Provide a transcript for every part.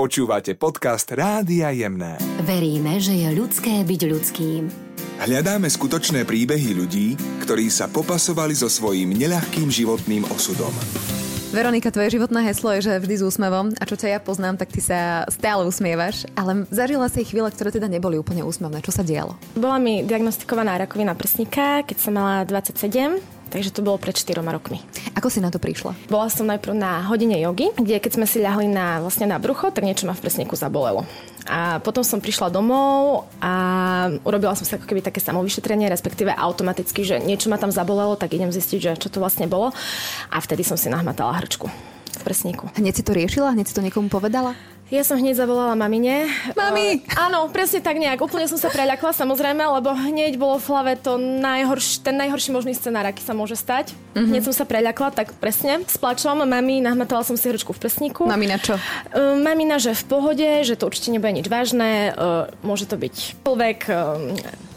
Počúvate podcast Rádia Jemné. Veríme, že je ľudské byť ľudským. Hľadáme skutočné príbehy ľudí, ktorí sa popasovali so svojím neľahkým životným osudom. Veronika, tvoje životné heslo je, že vždy s úsmevom a čo ťa ja poznám, tak ty sa stále usmievaš, ale zažila si chvíle, ktoré teda neboli úplne úsmevné. Čo sa dialo? Bola mi diagnostikovaná rakovina prsníka, keď som mala 27 Takže to bolo pred 4 rokmi. Ako si na to prišla? Bola som najprv na hodine jogy, kde keď sme si ľahli na, vlastne na brucho, tak niečo ma v prsníku zabolelo. A potom som prišla domov a urobila som si ako keby také samovyšetrenie, respektíve automaticky, že niečo ma tam zabolelo, tak idem zistiť, že čo to vlastne bolo. A vtedy som si nahmatala hrčku v prsníku. Hneď si to riešila? Hneď si to niekomu povedala? Ja som hneď zavolala mamine. Mami! Uh, áno, presne tak nejak. Úplne som sa preľakla, samozrejme, lebo hneď bolo v hlave to najhorš, ten najhorší možný scenár, aký sa môže stať. Uh-huh. Hneď som sa preľakla, tak presne. S plačom mami, nahmatala som si hrčku v prsníku. Mami na čo? Uh, mamina, že v pohode, že to určite nebude nič vážne. Uh, môže to byť plvek, uh,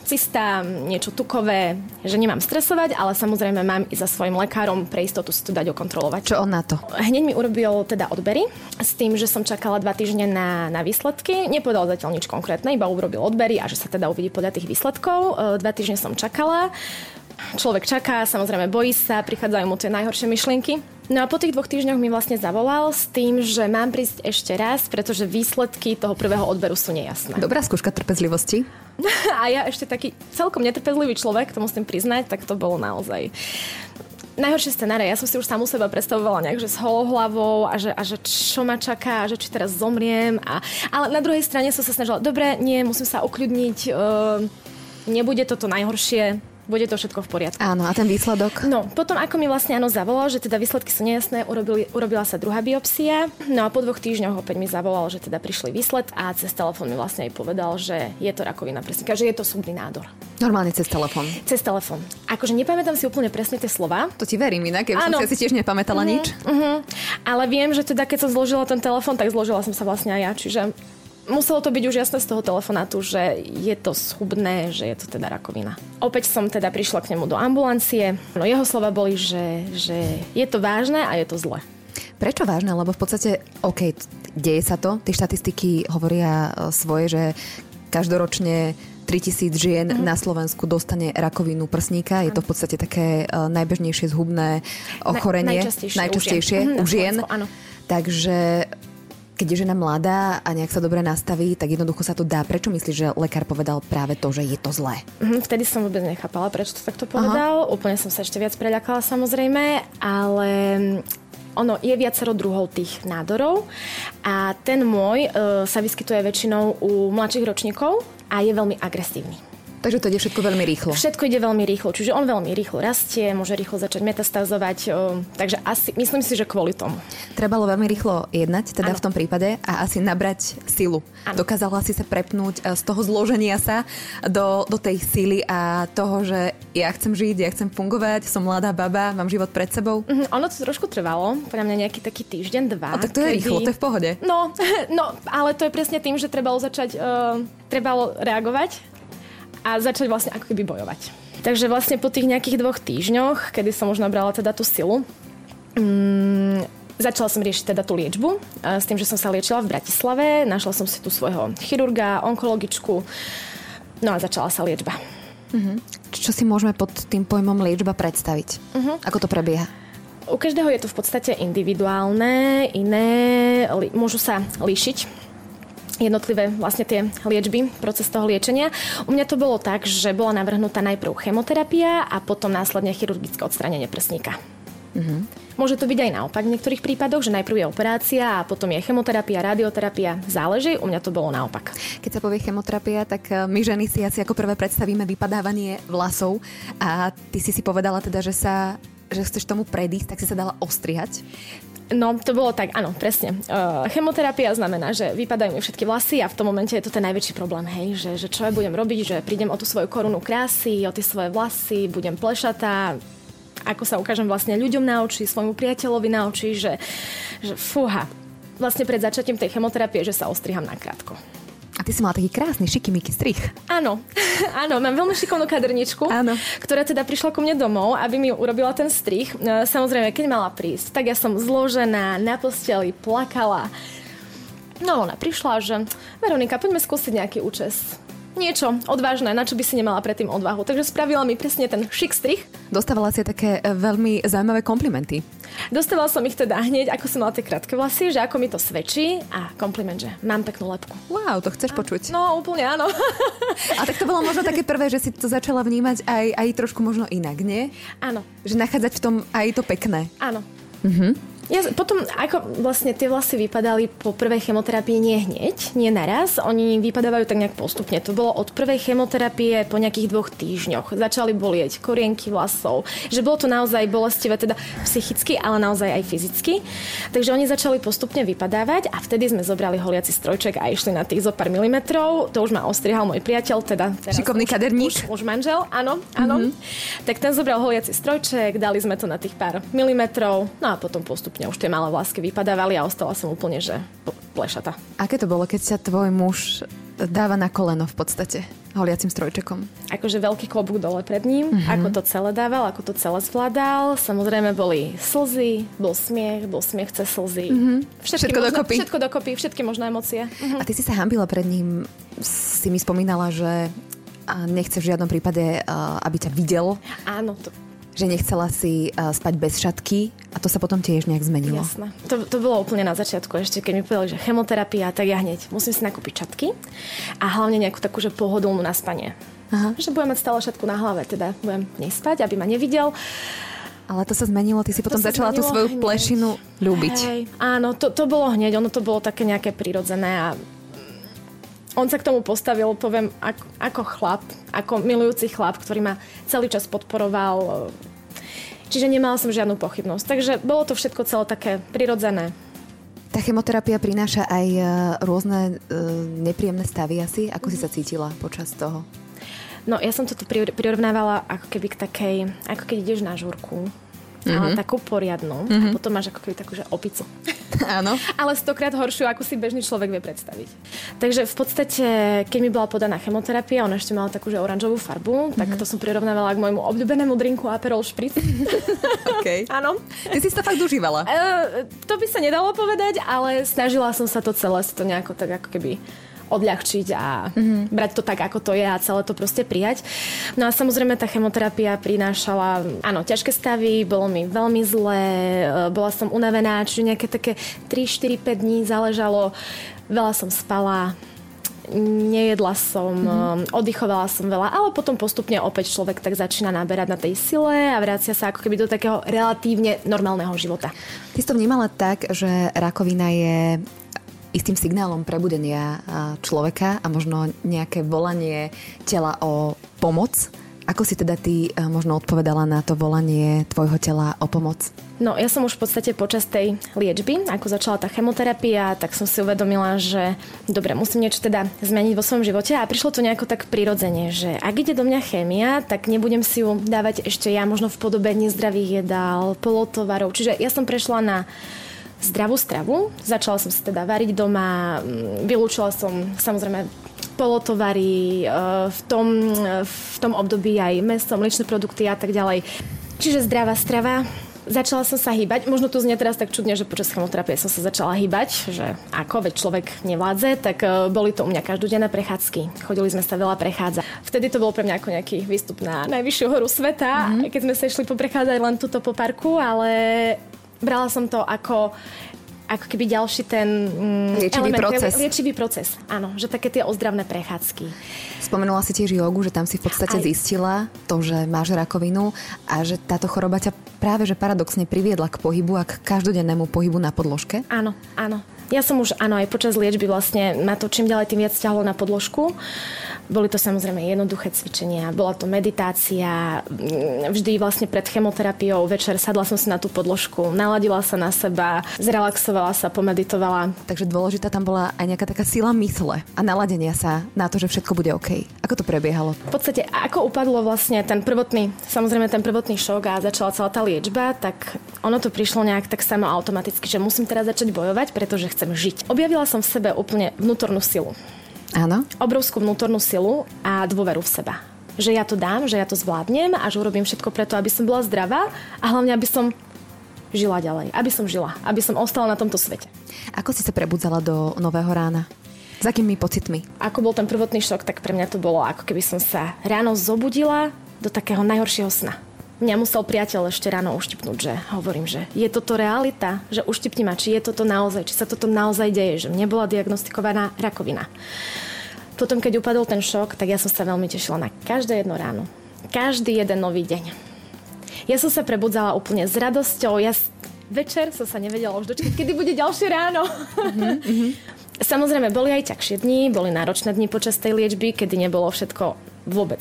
cysta, niečo tukové, že nemám stresovať, ale samozrejme mám i za svojim lekárom pre istotu si to dať okontrolovať. Čo on na to? Hneď mi urobil teda odbery s tým, že som čakala dva týždne na, na výsledky. Nepovedal zatiaľ nič konkrétne, iba urobil odbery a že sa teda uvidí podľa tých výsledkov. E, dva týždne som čakala. Človek čaká, samozrejme bojí sa, prichádzajú mu tie najhoršie myšlienky. No a po tých dvoch týždňoch mi vlastne zavolal s tým, že mám prísť ešte raz, pretože výsledky toho prvého odberu sú nejasné. Dobrá skúška trpezlivosti. a ja ešte taký celkom netrpezlivý človek, to musím priznať, tak to bolo naozaj najhoršie scenáre. Ja som si už samú seba predstavovala nejak, že s holou a že, a že čo ma čaká, a že či teraz zomriem. A, ale na druhej strane som sa snažila, dobre, nie, musím sa ukľudniť, uh, nebude toto najhoršie, bude to všetko v poriadku. Áno, a ten výsledok? No, potom ako mi vlastne áno zavolal, že teda výsledky sú nejasné, urobili, urobila sa druhá biopsia. No a po dvoch týždňoch opäť mi zavolal, že teda prišli výsled a cez telefón mi vlastne aj povedal, že je to rakovina prsníka, že je to súdny nádor. Normálne cez telefón. Cez telefón. Akože nepamätám si úplne presne tie slova. To ti verím inak, keby som si asi tiež nepamätala uh-huh, nič. Uh-huh. Ale viem, že teda keď som zložila ten telefón, tak zložila som sa vlastne aj ja. Čiže muselo to byť už jasné z toho telefonátu, že je to schubné, že je to teda rakovina. Opäť som teda prišla k nemu do ambulancie. No jeho slova boli, že, že je to vážne a je to zle. Prečo vážne? Lebo v podstate, OK, deje sa to, tie štatistiky hovoria e, svoje, že každoročne 3000 žien mm-hmm. na Slovensku dostane rakovinu prsníka. Je to v podstate také uh, najbežnejšie zhubné ochorenie. Na, najčastejšie, najčastejšie u žien. U žien. Takže keď je žena mladá a nejak sa dobre nastaví, tak jednoducho sa to dá. Prečo myslíš, že lekár povedal práve to, že je to zlé? Mhm, vtedy som vôbec nechápala, prečo to takto povedal. Aha. Úplne som sa ešte viac preľakala samozrejme, ale mm, ono je viacero druhov tých nádorov a ten môj e, sa vyskytuje väčšinou u mladších ročníkov a je veľmi agresívny. Takže to ide všetko veľmi rýchlo. Všetko ide veľmi rýchlo, čiže on veľmi rýchlo rastie, môže rýchlo začať metastázovať, takže asi, myslím si, že kvôli tomu. Trebalo veľmi rýchlo jednať, teda ano. v tom prípade, a asi nabrať silu. Ano. Dokázala si sa prepnúť e, z toho zloženia sa do, do tej síly a toho, že ja chcem žiť, ja chcem fungovať, som mladá baba, mám život pred sebou. Mm, ono to trošku trvalo, podľa mňa nejaký taký týždeň, dva. A tak to je kedy... rýchlo, to je v pohode. No, no, ale to je presne tým, že trebalo začať, uh, trebalo reagovať a začať vlastne ako keby bojovať. Takže vlastne po tých nejakých dvoch týždňoch, kedy som už nabrala teda tú silu, mm, začala som riešiť teda tú liečbu s tým, že som sa liečila v Bratislave, našla som si tu svojho chirurga, onkologičku, no a začala sa liečba. Uh-huh. Čo si môžeme pod tým pojmom liečba predstaviť? Uh-huh. Ako to prebieha? U každého je to v podstate individuálne, iné, li, môžu sa líšiť jednotlivé vlastne tie liečby, proces toho liečenia. U mňa to bolo tak, že bola navrhnutá najprv chemoterapia a potom následne chirurgické odstránenie prsníka. Mm-hmm. Môže to byť aj naopak v niektorých prípadoch, že najprv je operácia a potom je chemoterapia, radioterapia. Záleží, u mňa to bolo naopak. Keď sa povie chemoterapia, tak eh, my ženy si asi ako prvé predstavíme vypadávanie vlasov a ty si si povedala teda, že sa že chceš tomu predísť, tak si sa dala ostrihať. No, to bolo tak, áno, presne. Uh, chemoterapia znamená, že vypadajú mi všetky vlasy a v tom momente je to ten najväčší problém, hej, že, že čo ja budem robiť, že prídem o tú svoju korunu krásy, o tie svoje vlasy, budem plešatá, ako sa ukážem vlastne ľuďom na oči, svojmu priateľovi na oči, že, že fúha. Vlastne pred začatím tej chemoterapie, že sa ostriham nakrátko. A ty si mala taký krásny šikimiký strich. Áno, áno, mám veľmi šikovnú kaderničku, áno. ktorá teda prišla ku mne domov, aby mi urobila ten strich. E, samozrejme, keď mala prísť, tak ja som zložená na posteli, plakala. No ona prišla, že Veronika, poďme skúsiť nejaký účes niečo odvážne, na čo by si nemala predtým odvahu. Takže spravila mi presne ten šik strich. Dostávala si také e, veľmi zaujímavé komplimenty. Dostávala som ich teda hneď, ako som mala tie krátke vlasy, že ako mi to svedčí a kompliment, že mám peknú lepku. Wow, to chceš počuť. No, úplne áno. A tak to bolo možno také prvé, že si to začala vnímať aj, aj trošku možno inak, nie? Áno. Že nachádzať v tom aj to pekné. Áno. Mhm. Ja, potom, ako vlastne tie vlasy vypadali po prvej chemoterapii nie hneď, nie naraz. Oni vypadávajú tak nejak postupne. To bolo od prvej chemoterapie po nejakých dvoch týždňoch. Začali bolieť korienky vlasov. Že bolo to naozaj bolestivé, teda psychicky, ale naozaj aj fyzicky. Takže oni začali postupne vypadávať a vtedy sme zobrali holiaci strojček a išli na tých zo pár milimetrov. To už ma ostrihal môj priateľ, teda Šikovný kaderník. Už, už manžel, áno, áno. Mm-hmm. Tak ten zobral holiaci strojček, dali sme to na tých pár milimetrov, no a potom postupne postupne už tie malé vlásky vypadávali a ostala som úplne, že plešata. Aké to bolo, keď sa tvoj muž dáva na koleno v podstate holiacim strojčekom? Akože veľký klobúk dole pred ním, mm-hmm. ako to celé dával, ako to celé zvládal. Samozrejme boli slzy, bol smiech, bol smiech cez slzy. Mm-hmm. Všetky všetko možné, dokopy. Všetko dokopy, všetky možné emócie. Mm-hmm. A ty si sa hambila pred ním, si mi spomínala, že nechce v žiadnom prípade, aby ťa videl. Áno, to, že nechcela si uh, spať bez šatky a to sa potom tiež nejak zmenilo. Jasné. To, to bolo úplne na začiatku, ešte keď mi povedali, že chemoterapia, tak ja hneď musím si nakúpiť šatky a hlavne nejakú takú, že pohodlnú na spanie. Aha. Že budem mať stále šatku na hlave, teda budem v nej spať, aby ma nevidel. Ale to sa zmenilo, ty si potom začala tú svoju hneď. plešinu ľúbiť. Hej, áno, to, to bolo hneď, ono to bolo také nejaké prirodzené a on sa k tomu postavil, poviem, ako, ako chlap, ako milujúci chlap, ktorý ma celý čas podporoval. Čiže nemala som žiadnu pochybnosť. Takže bolo to všetko celé také prirodzené. Tá chemoterapia prináša aj e, rôzne e, nepríjemné stavy asi. Ako si sa cítila počas toho? No, ja som to tu prirovnávala ako keby k takej, ako keď ideš na žúrku mm-hmm. ale takú poriadnu. Mm-hmm. A potom máš ako keby takú, že opicu. Áno. ale stokrát horšiu, ako si bežný človek vie predstaviť. Takže v podstate, keď mi bola podaná chemoterapia, ona ešte mala takú, že oranžovú farbu, tak mm-hmm. to som prirovnávala k môjmu obľúbenému drinku Aperol Spritz. OK. Áno. Ty si to fakt užívala? Uh, to by sa nedalo povedať, ale snažila som sa to celé to nejako tak ako keby odľahčiť a mm-hmm. brať to tak, ako to je a celé to proste prijať. No a samozrejme tá chemoterapia prinášala, áno, ťažké stavy, bolo mi veľmi zlé, e, bola som unavená, čiže nejaké také 3, 4, 5 dní záležalo, veľa som spala, nejedla som, mm-hmm. oddychovala som veľa, ale potom postupne opäť človek tak začína naberať na tej sile a vracia sa ako keby do takého relatívne normálneho života. Ty si to vnímala tak, že rakovina je istým signálom prebudenia človeka a možno nejaké volanie tela o pomoc. Ako si teda ty možno odpovedala na to volanie tvojho tela o pomoc? No, ja som už v podstate počas tej liečby, ako začala tá chemoterapia, tak som si uvedomila, že dobre, musím niečo teda zmeniť vo svojom živote a prišlo to nejako tak prirodzene, že ak ide do mňa chémia, tak nebudem si ju dávať ešte ja možno v podobe nezdravých jedál, polotovarov. Čiže ja som prešla na zdravú stravu. Začala som si teda variť doma, mm, vylúčila som samozrejme polotovary, e, v tom, v tom období aj meso, mliečne produkty a tak ďalej. Čiže zdravá strava, Začala som sa hýbať, možno to znie teraz tak čudne, že počas chemoterapie som sa začala hýbať, že ako veď človek nevládze, tak e, boli to u mňa každodenné prechádzky. Chodili sme sa veľa prechádzať. Vtedy to bol pre mňa ako nejaký výstup na najvyššiu horu sveta, mm-hmm. keď sme sa išli poprechádzať len túto po parku, ale brala som to ako ako keby ďalší ten mm, liečivý element, proces. Liečivý proces, áno, že také tie ozdravné prechádzky. Spomenula si tiež jogu, že tam si v podstate Aj. zistila to, že máš rakovinu a že táto choroba ťa práve že paradoxne priviedla k pohybu a k každodennému pohybu na podložke. Áno, áno. Ja som už, áno, aj počas liečby vlastne ma to čím ďalej tým viac ťahlo na podložku. Boli to samozrejme jednoduché cvičenia, bola to meditácia, mm, vždy vlastne pred chemoterapiou večer sadla som si na tú podložku, naladila sa na seba, zrelaxovala sa, pomeditovala. Takže dôležitá tam bola aj nejaká taká sila mysle a naladenia sa na to, že všetko bude OK. Ako to prebiehalo? V podstate, ako upadlo vlastne ten prvotný, samozrejme ten prvotný šok a začala celá tá liečba, tak ono to prišlo nejak tak samo automaticky, že musím teraz začať bojovať, pretože chcem žiť. Objavila som v sebe úplne vnútornú silu. Áno. Obrovskú vnútornú silu a dôveru v seba. Že ja to dám, že ja to zvládnem a že urobím všetko preto, aby som bola zdravá a hlavne, aby som žila ďalej, aby som žila, aby som ostala na tomto svete. Ako si sa prebudzala do nového rána? S akými pocitmi? Ako bol ten prvotný šok, tak pre mňa to bolo ako keby som sa ráno zobudila do takého najhoršieho sna. Mňa musel priateľ ešte ráno uštipnúť, že hovorím, že je toto realita, že uštipni ma, či je toto naozaj, či sa toto naozaj deje, že mne bola diagnostikovaná rakovina. Potom, keď upadol ten šok, tak ja som sa veľmi tešila na každé jedno ráno. Každý jeden nový deň. Ja som sa prebudzala úplne s radosťou. Ja večer som sa nevedela už dočkať, kedy bude ďalšie ráno. Mm-hmm. Samozrejme, boli aj ťažšie dni, boli náročné dni počas tej liečby, kedy nebolo všetko vôbec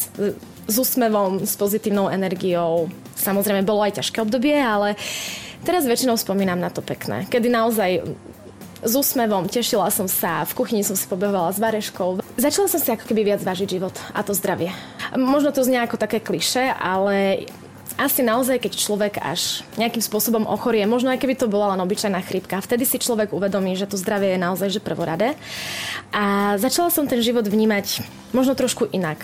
s úsmevom, s pozitívnou energiou. Samozrejme, bolo aj ťažké obdobie, ale teraz väčšinou spomínam na to pekné, kedy naozaj s úsmevom, tešila som sa, v kuchyni som si pobehovala s vareškou. Začala som si ako keby viac vážiť život a to zdravie. Možno to znie ako také kliše, ale asi naozaj, keď človek až nejakým spôsobom ochorie, možno aj keby to bola len obyčajná chrípka, vtedy si človek uvedomí, že to zdravie je naozaj že prvoradé. A začala som ten život vnímať možno trošku inak.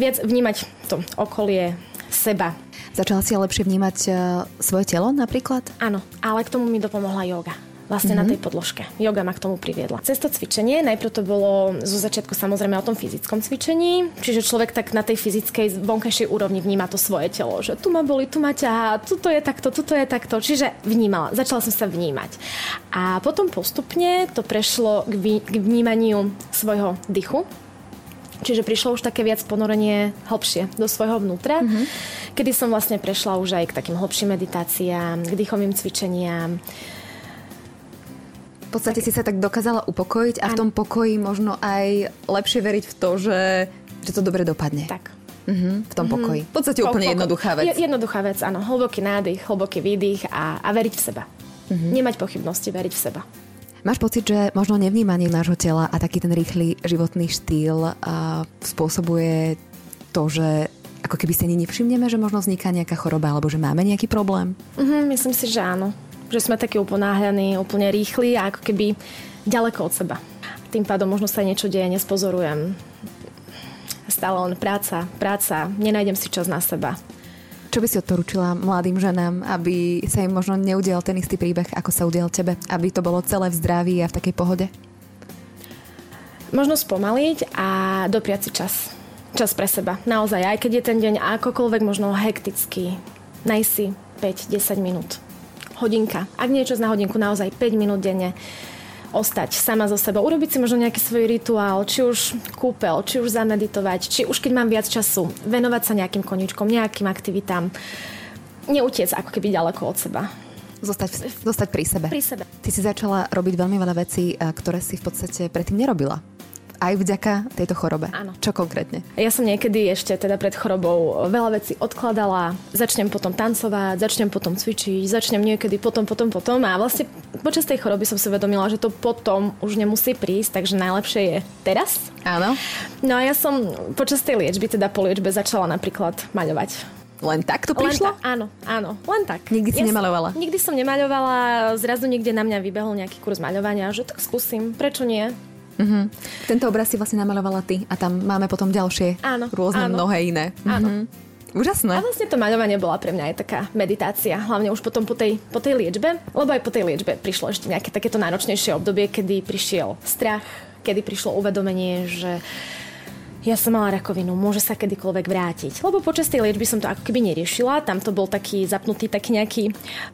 Viac vnímať to okolie, seba. Začala si lepšie vnímať uh, svoje telo napríklad? Áno, ale k tomu mi dopomohla yoga vlastne mm-hmm. na tej podložke. Yoga ma k tomu priviedla. Cez to cvičenie, najprv to bolo zo začiatku samozrejme o tom fyzickom cvičení, čiže človek tak na tej fyzickej vonkajšej úrovni vníma to svoje telo, že tu ma boli, tu ma ťahá, tuto je takto, tuto je takto, čiže vnímala, začala som sa vnímať. A potom postupne to prešlo k, vý, k vnímaniu svojho dychu, Čiže prišlo už také viac ponorenie hlbšie do svojho vnútra, mm-hmm. kedy som vlastne prešla už aj k takým hlbším meditáciám, k dýchovým cvičeniam, v podstate tak. si sa tak dokázala upokojiť a v tom pokoji možno aj lepšie veriť v to, že, že to dobre dopadne. Tak. Uh-huh, v tom mhm. pokoji. V podstate úplne jednoduchá vec. Jednoduchá vec, áno. Hlboký nádych, hlboký výdych a, a veriť v seba. Uh-huh. Nemať pochybnosti, veriť v seba. Máš pocit, že možno nevnímanie nášho tela a taký ten rýchly životný štýl a spôsobuje to, že ako keby si ani nevšimneme, že možno vzniká nejaká choroba alebo že máme nejaký problém? Uh-huh, myslím si, že áno že sme takí uponáhľaní, úplne rýchli a ako keby ďaleko od seba. Tým pádom možno sa niečo deje, nespozorujem. Stále len práca, práca, nenájdem si čas na seba. Čo by si odporúčila mladým ženám, aby sa im možno neudial ten istý príbeh, ako sa udial tebe? Aby to bolo celé v zdraví a v takej pohode? Možno spomaliť a dopriať si čas. Čas pre seba. Naozaj, aj keď je ten deň akokoľvek možno hektický, najsi 5-10 minút hodinka. Ak niečo na hodinku, naozaj 5 minút denne ostať sama so sebou, urobiť si možno nejaký svoj rituál, či už kúpel, či už zameditovať, či už keď mám viac času, venovať sa nejakým koničkom, nejakým aktivitám. Neutiec ako keby ďaleko od seba. Zostať, zostať pri sebe. Pri sebe. Ty si začala robiť veľmi veľa vecí, eh, ktoré si v podstate predtým nerobila aj vďaka tejto chorobe. Áno. Čo konkrétne? Ja som niekedy ešte teda pred chorobou veľa vecí odkladala, začnem potom tancovať, začnem potom cvičiť, začnem niekedy potom, potom, potom a vlastne počas tej choroby som si uvedomila, že to potom už nemusí prísť, takže najlepšie je teraz. Áno. No a ja som počas tej liečby, teda po liečbe začala napríklad maľovať. Len tak to prišlo? Len ta, áno, áno, len tak. Nikdy si ja nemalovala? Som, nikdy som nemaľovala, zrazu niekde na mňa vybehol nejaký kurz maľovania, že tak skúsim, prečo nie? Uh-huh. Tento obraz si vlastne namalovala ty a tam máme potom ďalšie áno, rôzne áno. mnohé iné. Áno. Uh-huh. Úžasné. A vlastne to maľovanie bola pre mňa aj taká meditácia, hlavne už potom po tej, po tej liečbe, lebo aj po tej liečbe prišlo ešte nejaké takéto náročnejšie obdobie, kedy prišiel strach, kedy prišlo uvedomenie, že ja som mala rakovinu, môže sa kedykoľvek vrátiť. Lebo počas tej liečby som to ako keby neriešila, tam to bol taký zapnutý taký nejaký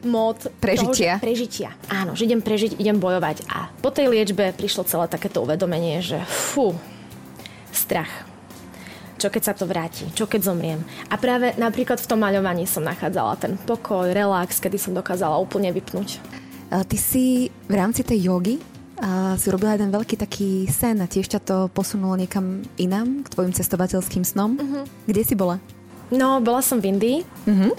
mod prežitia. Toho, že prežitia. Áno, že idem prežiť, idem bojovať. A po tej liečbe prišlo celé takéto uvedomenie, že fú, strach. Čo keď sa to vráti? Čo keď zomriem? A práve napríklad v tom maľovaní som nachádzala ten pokoj, relax, kedy som dokázala úplne vypnúť. Ty si v rámci tej jogy a si robila jeden veľký taký sen a tiež ťa to posunulo niekam inám, k tvojim cestovateľským snom. Uh-huh. Kde si bola? No, bola som v Indii. Uh-huh.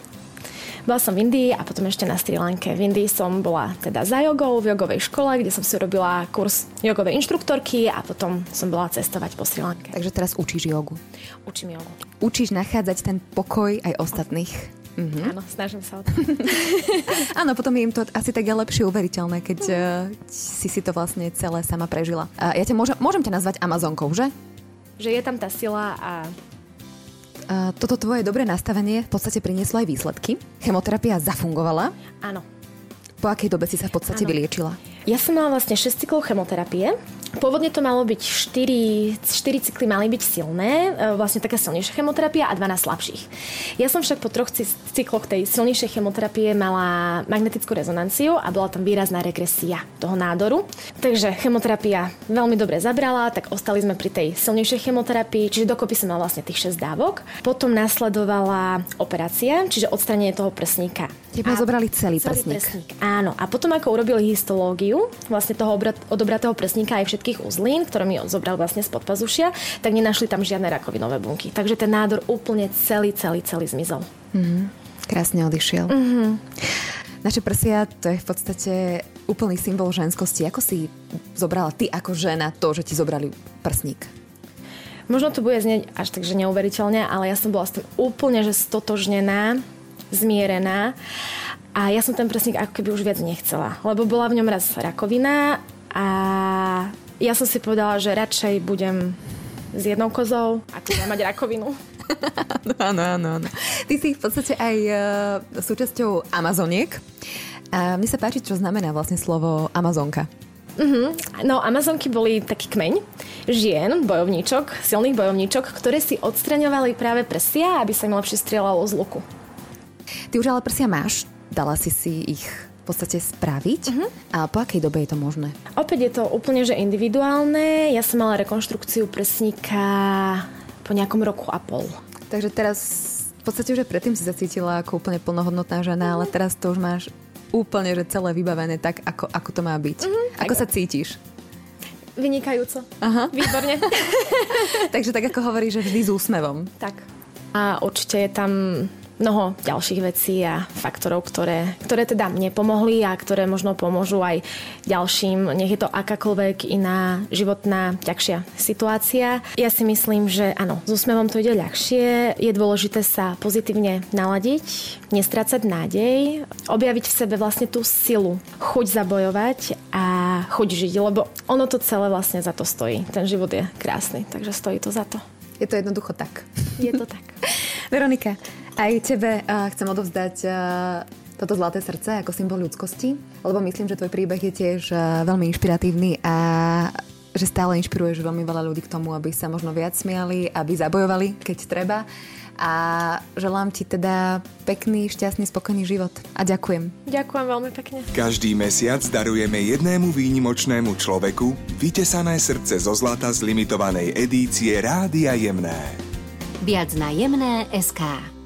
Bola som v Indii a potom ešte na Sri Lanke. V Indii som bola teda za jogou v jogovej škole, kde som si robila kurz jogovej inštruktorky a potom som bola cestovať po Sri Lanke. Takže teraz učíš jogu. Učím jogu. Učíš nachádzať ten pokoj aj ostatných. Mm-hmm. Áno, snažím sa o to. Áno, potom je im to asi tak lepšie uveriteľné, keď uh, si si to vlastne celé sama prežila. Uh, ja ťa môžem, môžem ťa nazvať Amazonkou, že? Že je tam tá sila a Uh, toto tvoje dobré nastavenie v podstate prinieslo aj výsledky. Chemoterapia zafungovala. Áno. Po akej dobe si sa v podstate ano. vyliečila? Ja som mala vlastne 6 cyklov chemoterapie. Pôvodne to malo byť 4, 4 cykly mali byť silné, e, vlastne taká silnejšia chemoterapia a 12 slabších. Ja som však po troch cykloch tej silnejšej chemoterapie mala magnetickú rezonanciu a bola tam výrazná regresia toho nádoru. Takže chemoterapia veľmi dobre zabrala, tak ostali sme pri tej silnejšej chemoterapii, čiže dokopy som mala vlastne tých 6 dávok. Potom nasledovala operácia, čiže odstranenie toho prsníka. Teba zobrali celý, celý prsník. prsník. Áno, a potom ako urobili histológiu, vlastne toho odobratého prsníka aj všetkých uzlín, ktoré mi zobral vlastne spod pazušia, tak nenašli tam žiadne rakovinové bunky. Takže ten nádor úplne celý, celý, celý zmizol. Mm-hmm. Krásne odišiel. Mm-hmm. Naše prsia, to je v podstate úplný symbol ženskosti. Ako si zobrala ty ako žena to, že ti zobrali prsník? Možno to bude znieť až tak, že neuveriteľne, ale ja som bola s tým úplne že stotožnená, zmierená a ja som ten prsník ako keby už viac nechcela, lebo bola v ňom raz rakovina a ja som si povedala, že radšej budem s jednou kozou, ako budem mať rakovinu. áno, áno, áno. Ty si v podstate aj uh, súčasťou Amazoniek. A mne sa páči, čo znamená vlastne slovo Amazonka. Uh-huh. No, Amazonky boli taký kmeň žien, bojovníčok, silných bojovníčok, ktoré si odstraňovali práve prsia, aby sa im lepšie strieľalo z luku. Ty už ale prsia máš, dala si si ich podstate spraviť. Uh-huh. A po akej dobe je to možné? Opäť je to úplne že individuálne. Ja som mala rekonštrukciu prsníka po nejakom roku a pol. Takže teraz v podstate už predtým si sa cítila ako úplne plnohodnotná žena, uh-huh. ale teraz to už máš úplne že celé vybavené tak, ako, ako to má byť. Uh-huh. Ako tak. sa cítiš? Vynikajúco. Aha. Výborne. Takže tak ako hovorí, že vždy s úsmevom. Tak. A určite je tam mnoho ďalších vecí a faktorov, ktoré, ktoré teda mne pomohli a ktoré možno pomôžu aj ďalším, nech je to akákoľvek iná životná ťažšia situácia. Ja si myslím, že áno, s úsmevom to ide ľahšie, je dôležité sa pozitívne naladiť, nestrácať nádej, objaviť v sebe vlastne tú silu, chuť zabojovať a chuť žiť, lebo ono to celé vlastne za to stojí. Ten život je krásny, takže stojí to za to. Je to jednoducho tak. Je to tak. Veronika, aj tebe chcem odovzdať toto zlaté srdce ako symbol ľudskosti, lebo myslím, že tvoj príbeh je tiež veľmi inšpiratívny a že stále inšpiruješ veľmi veľa ľudí k tomu, aby sa možno viac smiali, aby zabojovali, keď treba. A želám ti teda pekný, šťastný, spokojný život. A ďakujem. Ďakujem veľmi pekne. Každý mesiac darujeme jednému výnimočnému človeku vytesané srdce zo zlata z limitovanej edície Rádia Jemné. Viac na jemné SK.